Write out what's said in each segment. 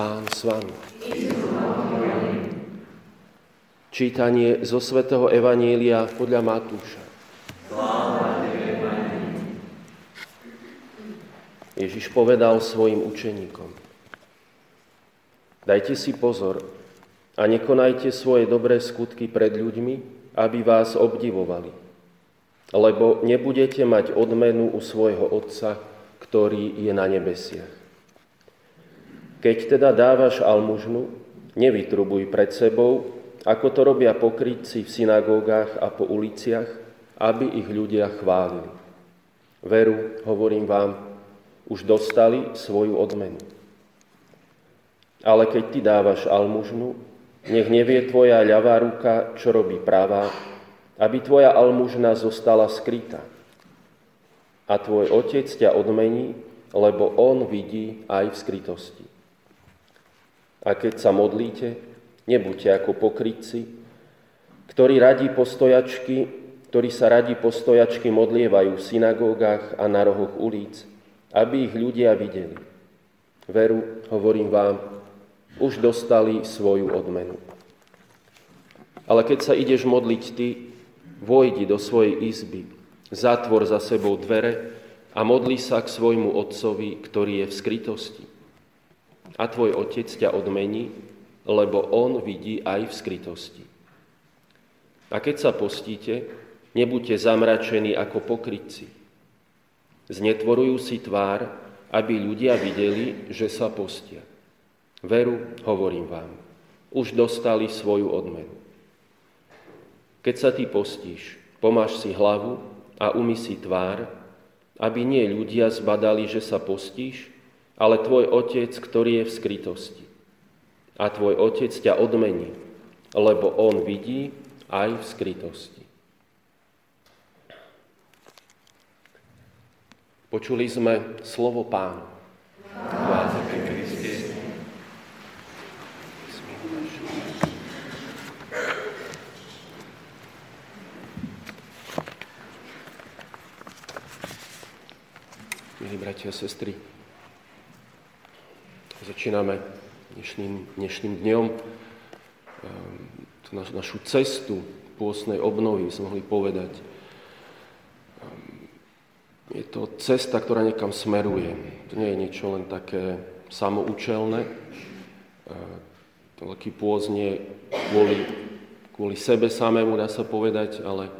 Pán s vami. Čítanie zo svätého Evanielia podľa Matúša. Ježiš povedal svojim učeníkom. Dajte si pozor a nekonajte svoje dobré skutky pred ľuďmi, aby vás obdivovali. Lebo nebudete mať odmenu u svojho Otca, ktorý je na nebesiach. Keď teda dávaš almužnu, nevytrubuj pred sebou, ako to robia pokrytci v synagógach a po uliciach, aby ich ľudia chválili. Veru, hovorím vám, už dostali svoju odmenu. Ale keď ty dávaš almužnu, nech nevie tvoja ľavá ruka, čo robí pravá, aby tvoja almužna zostala skrytá. A tvoj otec ťa odmení, lebo on vidí aj v skrytosti. A keď sa modlíte, nebuďte ako pokrytci, ktorí radí postojačky, ktorí sa radí postojačky modlievajú v synagógach a na rohoch ulic, aby ich ľudia videli. Veru, hovorím vám, už dostali svoju odmenu. Ale keď sa ideš modliť ty, vojdi do svojej izby, zatvor za sebou dvere a modli sa k svojmu otcovi, ktorý je v skrytosti a tvoj otec ťa odmení, lebo on vidí aj v skrytosti. A keď sa postíte, nebuďte zamračení ako pokrytci. Znetvorujú si tvár, aby ľudia videli, že sa postia. Veru, hovorím vám, už dostali svoju odmenu. Keď sa ty postíš, pomáš si hlavu a umy si tvár, aby nie ľudia zbadali, že sa postíš, ale tvoj otec, ktorý je v skrytosti. A tvoj otec ťa odmení, lebo on vidí aj v skrytosti. Počuli sme slovo pánu. Milí bratia a sestry, Začíname dnešným, dnešným dňom ehm, naš, našu cestu pôstnej obnovy, by sme mohli povedať. Ehm, je to cesta, ktorá niekam smeruje. To nie je niečo len také samoučelné. Ehm, veľký pôst nie kvôli, kvôli sebe samému, dá sa povedať, ale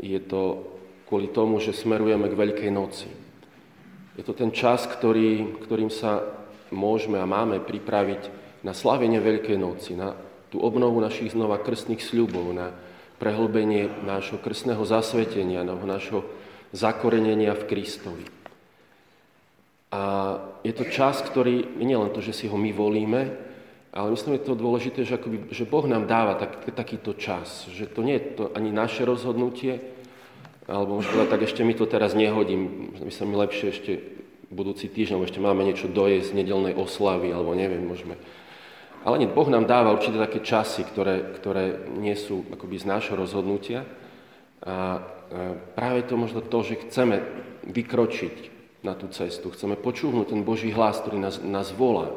je to kvôli tomu, že smerujeme k Veľkej noci. Je to ten čas, ktorý, ktorým sa môžeme a máme pripraviť na slavenie Veľkej noci, na tú obnovu našich znova krstných sľubov, na prehlbenie nášho krstného zasvetenia, na nášho zakorenenia v Kristovi. A je to čas, ktorý nie len to, že si ho my volíme, ale myslím, že to dôležité, že, akoby, že Boh nám dáva tak, takýto čas, že to nie je to ani naše rozhodnutie, alebo možno tak ešte mi to teraz nehodím, by sa mi lepšie ešte budúci týždeň, ešte máme niečo dojesť nedelnej oslavy, alebo neviem, môžeme. Ale nie, Boh nám dáva určite také časy, ktoré, ktoré nie sú akoby z nášho rozhodnutia. A práve to možno to, že chceme vykročiť na tú cestu, chceme počúvnuť ten Boží hlas, ktorý nás, nás volá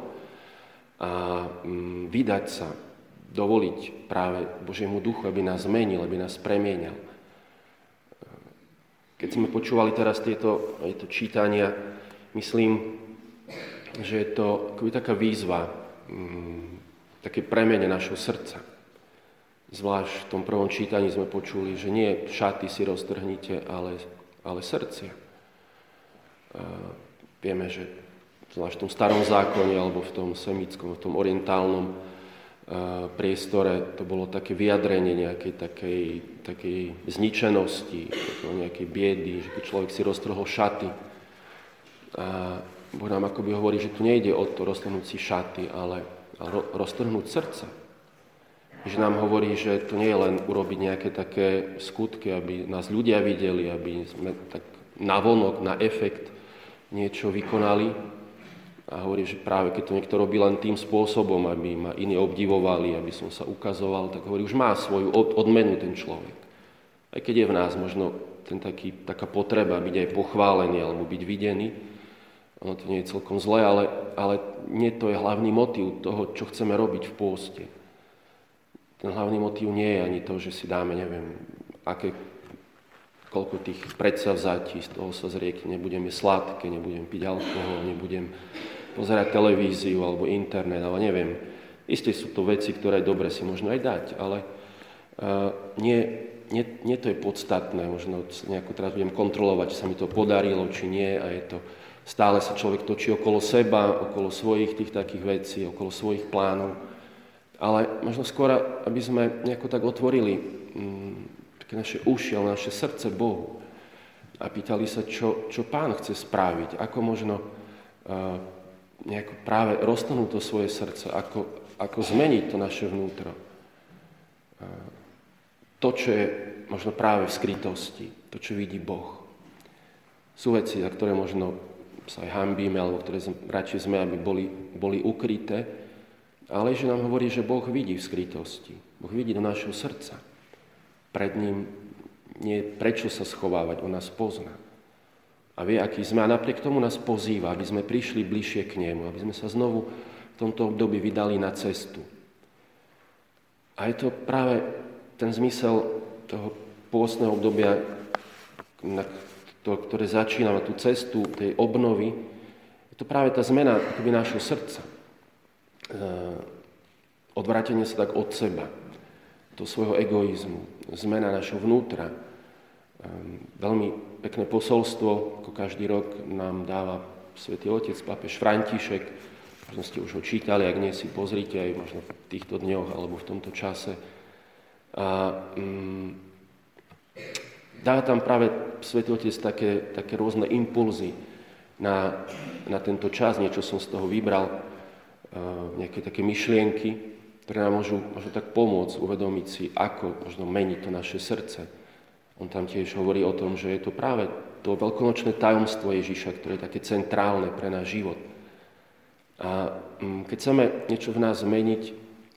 a mm, vydať sa, dovoliť práve Božiemu duchu, aby nás zmenil, aby nás premienial. Keď sme počúvali teraz tieto, tieto čítania, Myslím, že je to akoby taká výzva, mm, také premene našho srdca. Zvlášť v tom prvom čítaní sme počuli, že nie šaty si roztrhnite, ale, ale srdcia. vieme, že zvlášť v tom starom zákone alebo v tom semickom, v tom orientálnom priestore to bolo také vyjadrenie nejakej takej, takej zničenosti, nejakej biedy, že keď človek si roztrhol šaty, a Boh nám akoby hovorí, že tu nejde o to roztrhnúť si šaty, ale, ale roztrhnúť srdce. Že nám hovorí, že to nie je len urobiť nejaké také skutky, aby nás ľudia videli, aby sme tak navonok, na efekt niečo vykonali. A hovorí, že práve keď to niekto robí len tým spôsobom, aby ma iní obdivovali, aby som sa ukazoval, tak hovorí, už má svoju odmenu ten človek. Aj keď je v nás možno ten taký, taká potreba byť aj pochválený alebo byť videný, ono to nie je celkom zlé, ale, ale nie to je hlavný motív toho, čo chceme robiť v pôste. Ten hlavný motív nie je ani to, že si dáme, neviem, aké, koľko tých predsavzatí, z toho sa zriekne, nebudem je sladké, nebudem piť alkohol, nebudem pozerať televíziu alebo internet, ale neviem. Isté sú to veci, ktoré dobre si možno aj dať, ale uh, nie, nie, nie to je podstatné. Možno nejako teraz budem kontrolovať, či sa mi to podarilo, či nie a je to Stále sa človek točí okolo seba, okolo svojich tých takých vecí, okolo svojich plánov. Ale možno skôr, aby sme nejako tak otvorili mm, také naše uši, ale naše srdce Bohu a pýtali sa, čo, čo Pán chce spraviť, ako možno uh, nejako práve roztanúť to svoje srdce, ako, ako zmeniť to naše vnútro. Uh, to, čo je možno práve v skrytosti, to, čo vidí Boh. Sú veci, za ktoré možno sa aj hambíme, alebo ktoré radšej sme, aby boli, boli ukryté, ale že nám hovorí, že Boh vidí v skrytosti. Boh vidí do našho srdca. Pred ním nie prečo sa schovávať, on nás pozná. A vie, aký sme. A napriek tomu nás pozýva, aby sme prišli bližšie k nemu, aby sme sa znovu v tomto období vydali na cestu. A je to práve ten zmysel toho pôstneho obdobia, to, ktoré začíname, tú cestu tej obnovy, je to práve tá zmena akoby nášho srdca. E, odvrátenie sa tak od seba, do svojho egoizmu, zmena našho vnútra. E, veľmi pekné posolstvo, ako každý rok nám dáva svätý Otec, pápež František, možno ste už ho čítali, ak nie si pozrite aj možno v týchto dňoch alebo v tomto čase. A, mm, Dá tam práve Svetý Otec také, také rôzne impulzy na, na tento čas, niečo som z toho vybral, uh, nejaké také myšlienky, ktoré nám môžu, môžu tak pomôcť uvedomiť si, ako možno meniť to naše srdce. On tam tiež hovorí o tom, že je to práve to veľkonočné tajomstvo Ježiša, ktoré je také centrálne pre náš život. A um, keď chceme niečo v nás zmeniť,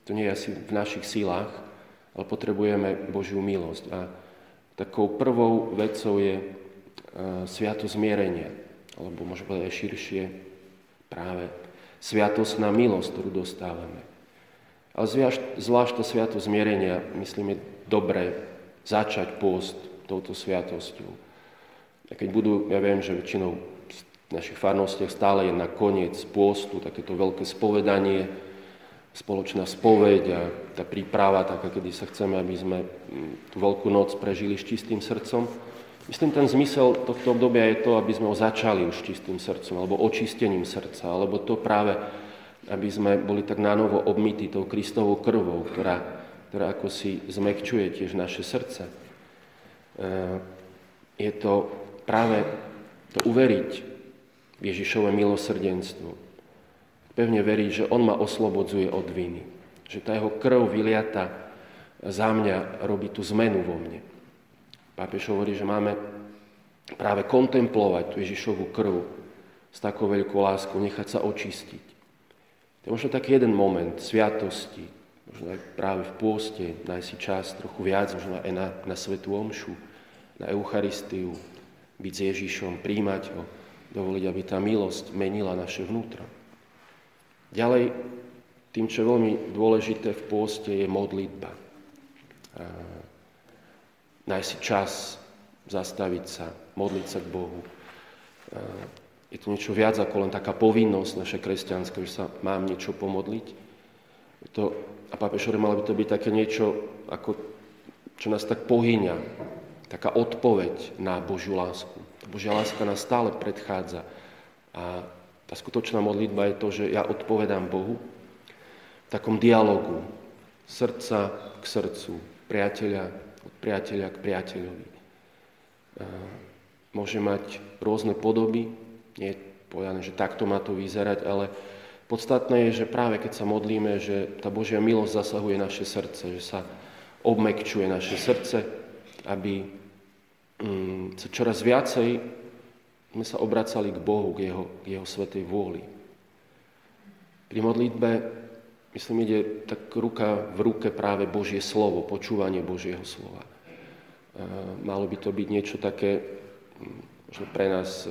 to nie je asi v našich sílách, ale potrebujeme Božiu milosť. A Takou prvou vecou je e, sviato zmierenia, alebo môžeme povedať širšie práve sviatosná milosť, ktorú dostávame. Ale zvlášť, zvlášť to sviato zmierenia, myslím, je dobré začať pôst touto sviatosťou. A keď budú, ja viem, že väčšinou v našich farnostiach stále je na koniec pôstu takéto veľké spovedanie, spoločná spoveď a tá príprava taká, kedy sa chceme, aby sme mm, tú veľkú noc prežili s čistým srdcom. Myslím, ten zmysel tohto obdobia je to, aby sme ho začali už čistým srdcom, alebo očistením srdca, alebo to práve, aby sme boli tak nánovo obmytí tou Kristovou krvou, ktorá, ktorá ako si zmekčuje tiež naše srdce. E, je to práve to uveriť Ježišové milosrdenstvo, pevne verí, že On ma oslobodzuje od viny. Že tá jeho krv vyliata za mňa robí tú zmenu vo mne. Pápež hovorí, že máme práve kontemplovať tú Ježišovú krv s takou veľkou láskou, nechať sa očistiť. To je možno taký jeden moment sviatosti, možno aj práve v pôste, nájsť si čas trochu viac, možno aj na, na Svetú Omšu, na Eucharistiu, byť s Ježišom, príjmať ho, dovoliť, aby tá milosť menila naše vnútro. Ďalej, tým, čo je veľmi dôležité v pôste, je modlitba. Nájsť si čas, zastaviť sa, modliť sa k Bohu. Je to niečo viac ako len taká povinnosť naša kresťanská, že sa mám niečo pomodliť. Je to, a pápež hovorí, malo by to byť také niečo, ako, čo nás tak pohyňa, taká odpoveď na Božiu lásku. Božia láska nás stále predchádza a tá skutočná modlitba je to, že ja odpovedám Bohu v takom dialogu srdca k srdcu, priateľa od priateľa k priateľovi. Môže mať rôzne podoby, nie je povedané, že takto má to vyzerať, ale podstatné je, že práve keď sa modlíme, že tá Božia milosť zasahuje naše srdce, že sa obmekčuje naše srdce, aby mm, sa čoraz viacej sme sa obracali k Bohu, k Jeho, k jeho svetej vôli. Pri modlitbe, myslím, ide tak ruka v ruke práve Božie slovo, počúvanie Božieho slova. Malo by to byť niečo také, možno pre nás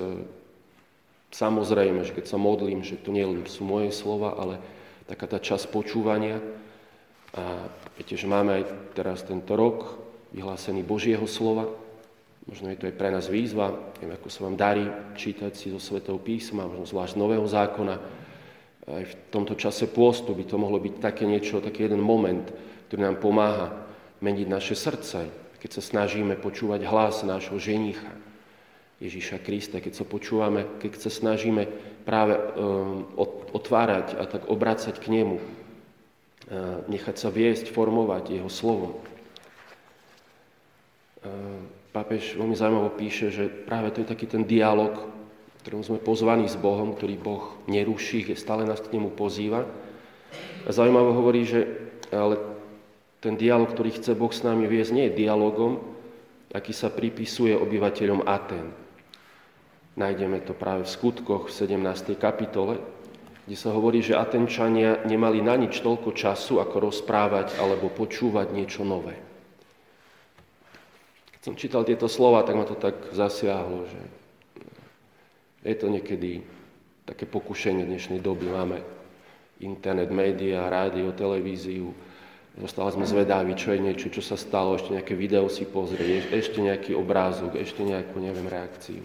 samozrejme, že keď sa modlím, že to nie sú moje slova, ale taká tá časť počúvania. A viete, že máme aj teraz tento rok vyhlásený Božieho slova. Možno je to aj pre nás výzva, neviem, ako sa vám darí čítať si zo Svetého písma, možno zvlášť Nového zákona. Aj v tomto čase pôstu by to mohlo byť také niečo, taký jeden moment, ktorý nám pomáha meniť naše srdce, keď sa snažíme počúvať hlas nášho ženicha, Ježíša Krista, keď sa počúvame, keď sa snažíme práve um, otvárať a tak obracať k nemu, nechať sa viesť, formovať jeho slovom. Pápež veľmi zaujímavo píše, že práve to je taký ten dialog, ktorom sme pozvaní s Bohom, ktorý Boh neruší, stále nás k nemu pozýva. A zaujímavo hovorí, že ale ten dialog, ktorý chce Boh s nami viesť, nie je dialogom, aký sa pripisuje obyvateľom Aten. Nájdeme to práve v skutkoch v 17. kapitole, kde sa hovorí, že Atenčania nemali na nič toľko času, ako rozprávať alebo počúvať niečo nové. Som čítal tieto slova, tak ma to tak zasiahlo, že je to niekedy také pokušenie dnešnej doby. Máme internet, média, rádio, televíziu, Zostali sme zvedaví, čo je niečo, čo sa stalo, ešte nejaké video si pozrieť, ešte nejaký obrázok, ešte nejakú, neviem, reakciu.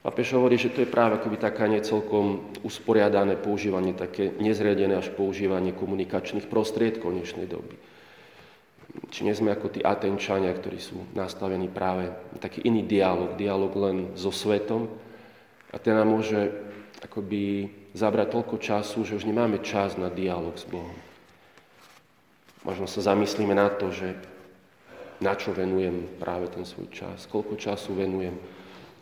Papež hovorí, že to je práve akoby taká necelkom usporiadané používanie, také nezriadené až používanie komunikačných prostriedkov dnešnej doby. Či nie sme ako tí Atenčania, ktorí sú nastavení práve taký iný dialog, dialog len so svetom a ten nám môže akoby zabrať toľko času, že už nemáme čas na dialog s Bohom. Možno sa zamyslíme na to, že na čo venujem práve ten svoj čas, koľko času venujem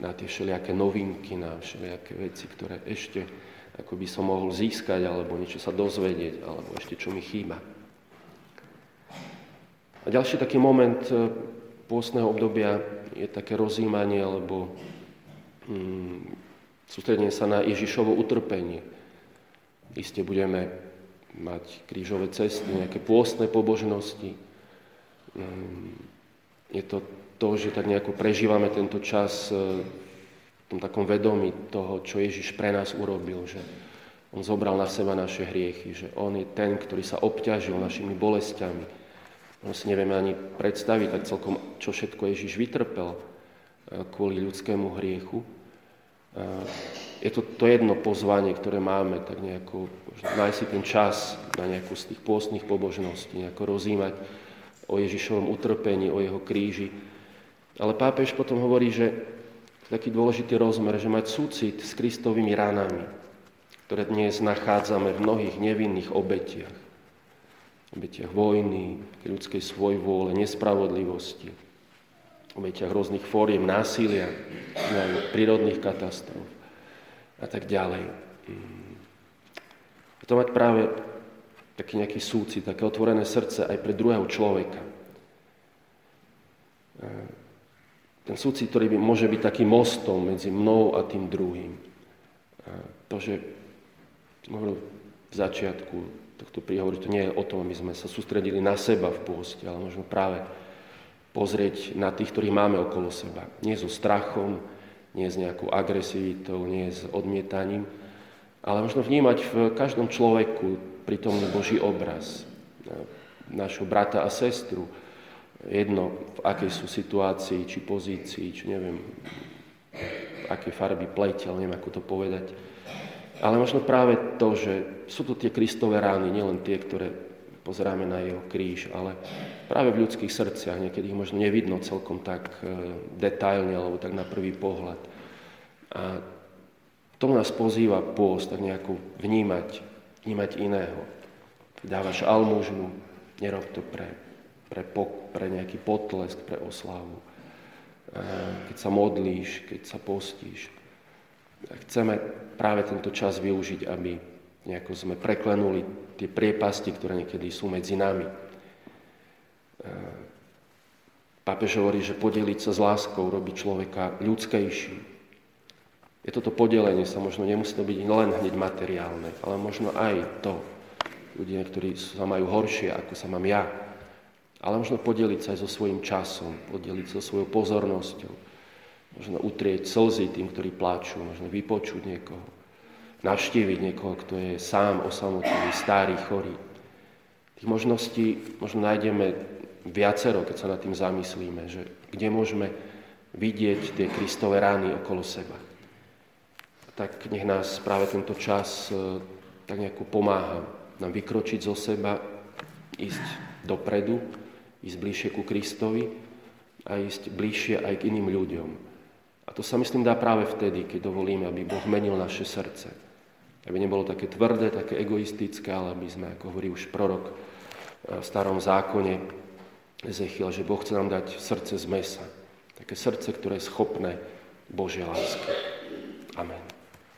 na tie všelijaké novinky, na všelijaké veci, ktoré ešte ako by som mohol získať, alebo niečo sa dozvedieť, alebo ešte čo mi chýba. A ďalší taký moment e, pôstneho obdobia je také rozímanie, alebo mm, sústredenie sa na Ježišovo utrpenie. Isté budeme mať krížové cesty, nejaké pôstne pobožnosti. Mm, je to to, že tak nejako prežívame tento čas e, v tom takom vedomí toho, čo Ježiš pre nás urobil, že on zobral na seba naše hriechy, že on je ten, ktorý sa obťažil našimi bolestiami. On si nevieme ani predstaviť tak celkom, čo všetko Ježiš vytrpel e, kvôli ľudskému hriechu. E, je to to jedno pozvanie, ktoré máme, tak nejako nájsť si ten čas na nejakú z tých pôstnych pobožností, nejako rozímať o Ježišovom utrpení, o jeho kríži. Ale pápež potom hovorí, že taký dôležitý rozmer, že mať súcit s Kristovými ranami, ktoré dnes nachádzame v mnohých nevinných obetiach. Obetiach vojny, ľudskej svojvôle, nespravodlivosti, obetiach rôznych fóriem násilia, prírodných katastrof a tak ďalej. A to mať práve taký nejaký súcit, také otvorené srdce aj pre druhého človeka. Ten súcit, ktorý by, môže byť takým mostom medzi mnou a tým druhým. To, že v začiatku tohto príhovoru, to nie je o tom, aby sme sa sústredili na seba v pôste, ale možno práve pozrieť na tých, ktorých máme okolo seba. Nie so strachom, nie s nejakou agresivitou, nie s odmietaním, ale možno vnímať v každom človeku prítomný Boží obraz, našho brata a sestru, jedno v akej sú situácii, či pozícii, či neviem, akej farby pleť, ale neviem, ako to povedať. Ale možno práve to, že sú to tie Kristové rány, nielen tie, ktoré pozeráme na jeho kríž, ale práve v ľudských srdciach. Niekedy ich možno nevidno celkom tak e, detailne alebo tak na prvý pohľad. A tomu nás pozýva pôst, tak nejako vnímať, vnímať iného. Dávaš almužnu, nerob to pre, pre, pre nejaký potlesk, pre oslavu. Keď sa modlíš, keď sa postíš. Chceme práve tento čas využiť, aby nejako sme preklenuli tie priepasti, ktoré niekedy sú medzi nami. E, pápež hovorí, že podeliť sa s láskou robí človeka ľudskejší. Je toto podelenie sa možno nemusí to byť len hneď materiálne, ale možno aj to. Ľudia, ktorí sa majú horšie, ako sa mám ja. Ale možno podeliť sa aj so svojím časom, podeliť sa so svojou pozornosťou. Možno utrieť slzy tým, ktorí pláču, možno vypočuť niekoho, navštíviť niekoho, kto je sám osamotený, starý, chorý. Tých možností možno nájdeme viacero, keď sa nad tým zamyslíme, že kde môžeme vidieť tie Kristové rány okolo seba. Tak nech nás práve tento čas e, tak nejako pomáha nám vykročiť zo seba, ísť dopredu, ísť bližšie ku Kristovi a ísť bližšie aj k iným ľuďom. A to sa myslím dá práve vtedy, keď dovolíme, aby Boh menil naše srdce. Aby nebolo také tvrdé, také egoistické, ale aby sme, ako hovorí už prorok e, v starom zákone Ezechiel, že Boh chce nám dať srdce z mesa. Také srdce, ktoré je schopné Božia lásky. Amen.